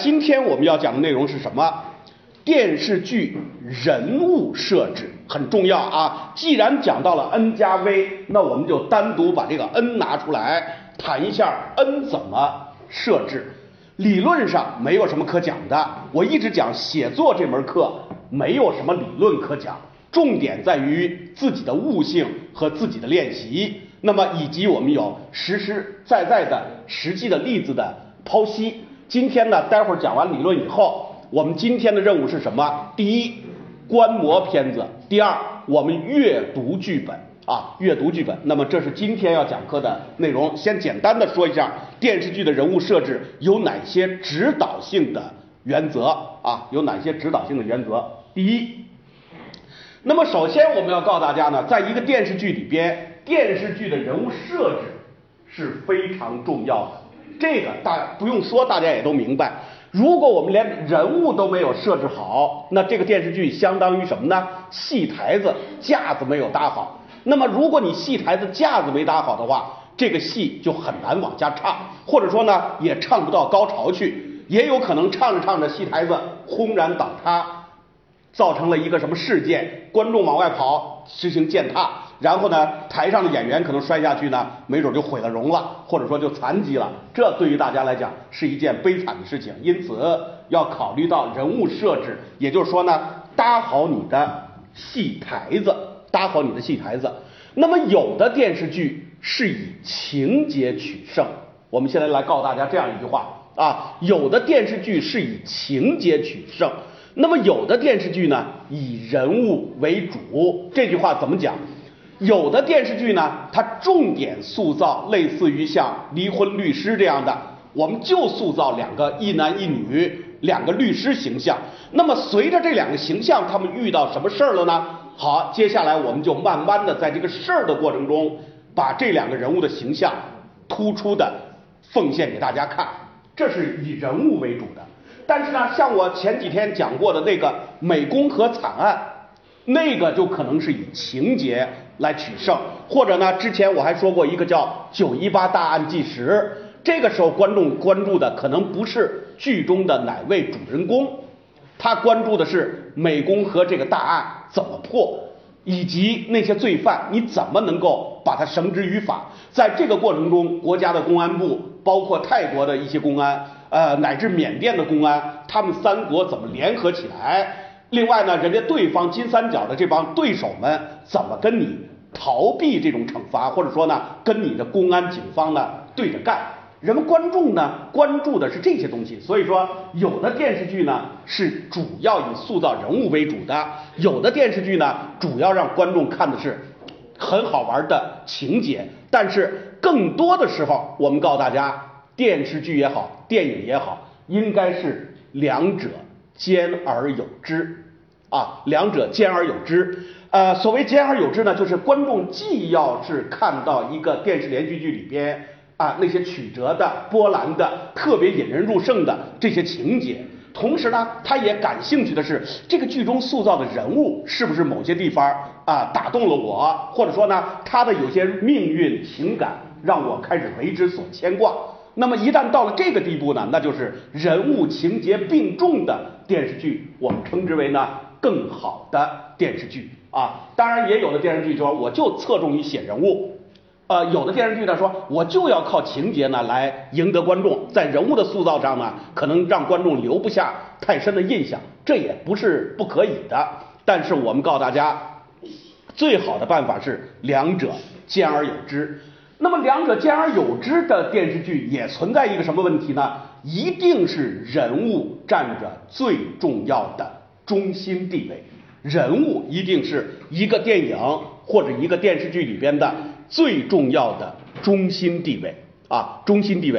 今天我们要讲的内容是什么？电视剧人物设置很重要啊。既然讲到了 N 加 V，那我们就单独把这个 N 拿出来谈一下 N 怎么设置。理论上没有什么可讲的，我一直讲写作这门课没有什么理论可讲，重点在于自己的悟性和自己的练习。那么以及我们有实实在在的实际的例子的剖析。今天呢，待会儿讲完理论以后，我们今天的任务是什么？第一，观摩片子；第二，我们阅读剧本啊，阅读剧本。那么这是今天要讲课的内容。先简单的说一下电视剧的人物设置有哪些指导性的原则啊？有哪些指导性的原则？第一，那么首先我们要告诉大家呢，在一个电视剧里边，电视剧的人物设置是非常重要的。这个大不用说，大家也都明白。如果我们连人物都没有设置好，那这个电视剧相当于什么呢？戏台子架子没有搭好。那么如果你戏台子架子没搭好的话，这个戏就很难往下唱，或者说呢，也唱不到高潮去，也有可能唱着唱着戏台子轰然倒塌，造成了一个什么事件？观众往外跑，实行践踏。然后呢，台上的演员可能摔下去呢，没准就毁了容了，或者说就残疾了。这对于大家来讲是一件悲惨的事情。因此要考虑到人物设置，也就是说呢，搭好你的戏台子，搭好你的戏台子。那么有的电视剧是以情节取胜，我们现在来告诉大家这样一句话啊，有的电视剧是以情节取胜，那么有的电视剧呢以人物为主。这句话怎么讲？有的电视剧呢，它重点塑造类似于像《离婚律师》这样的，我们就塑造两个一男一女两个律师形象。那么随着这两个形象，他们遇到什么事儿了呢？好，接下来我们就慢慢的在这个事儿的过程中，把这两个人物的形象突出的奉献给大家看。这是以人物为主的。但是呢，像我前几天讲过的那个《美工和惨案》，那个就可能是以情节。来取胜，或者呢？之前我还说过一个叫《九一八大案纪实》，这个时候观众关注的可能不是剧中的哪位主人公，他关注的是美工和这个大案怎么破，以及那些罪犯你怎么能够把他绳之于法。在这个过程中，国家的公安部，包括泰国的一些公安，呃，乃至缅甸的公安，他们三国怎么联合起来？另外呢，人家对方金三角的这帮对手们怎么跟你？逃避这种惩罚，或者说呢，跟你的公安警方呢对着干，人们观众呢关注的是这些东西。所以说，有的电视剧呢是主要以塑造人物为主的，有的电视剧呢主要让观众看的是很好玩的情节。但是更多的时候，我们告诉大家，电视剧也好，电影也好，应该是两者兼而有之啊，两者兼而有之。呃，所谓兼而有之呢，就是观众既要是看到一个电视连续剧里边啊那些曲折的、波澜的、特别引人入胜的这些情节，同时呢，他也感兴趣的是这个剧中塑造的人物是不是某些地方啊打动了我，或者说呢，他的有些命运情感让我开始为之所牵挂。那么一旦到了这个地步呢，那就是人物情节并重的电视剧，我们称之为呢更好的电视剧。啊，当然也有的电视剧说我就侧重于写人物，呃，有的电视剧呢说我就要靠情节呢来赢得观众，在人物的塑造上呢，可能让观众留不下太深的印象，这也不是不可以的。但是我们告诉大家，最好的办法是两者兼而有之。那么两者兼而有之的电视剧也存在一个什么问题呢？一定是人物占着最重要的中心地位。人物一定是一个电影或者一个电视剧里边的最重要的中心地位啊，中心地位。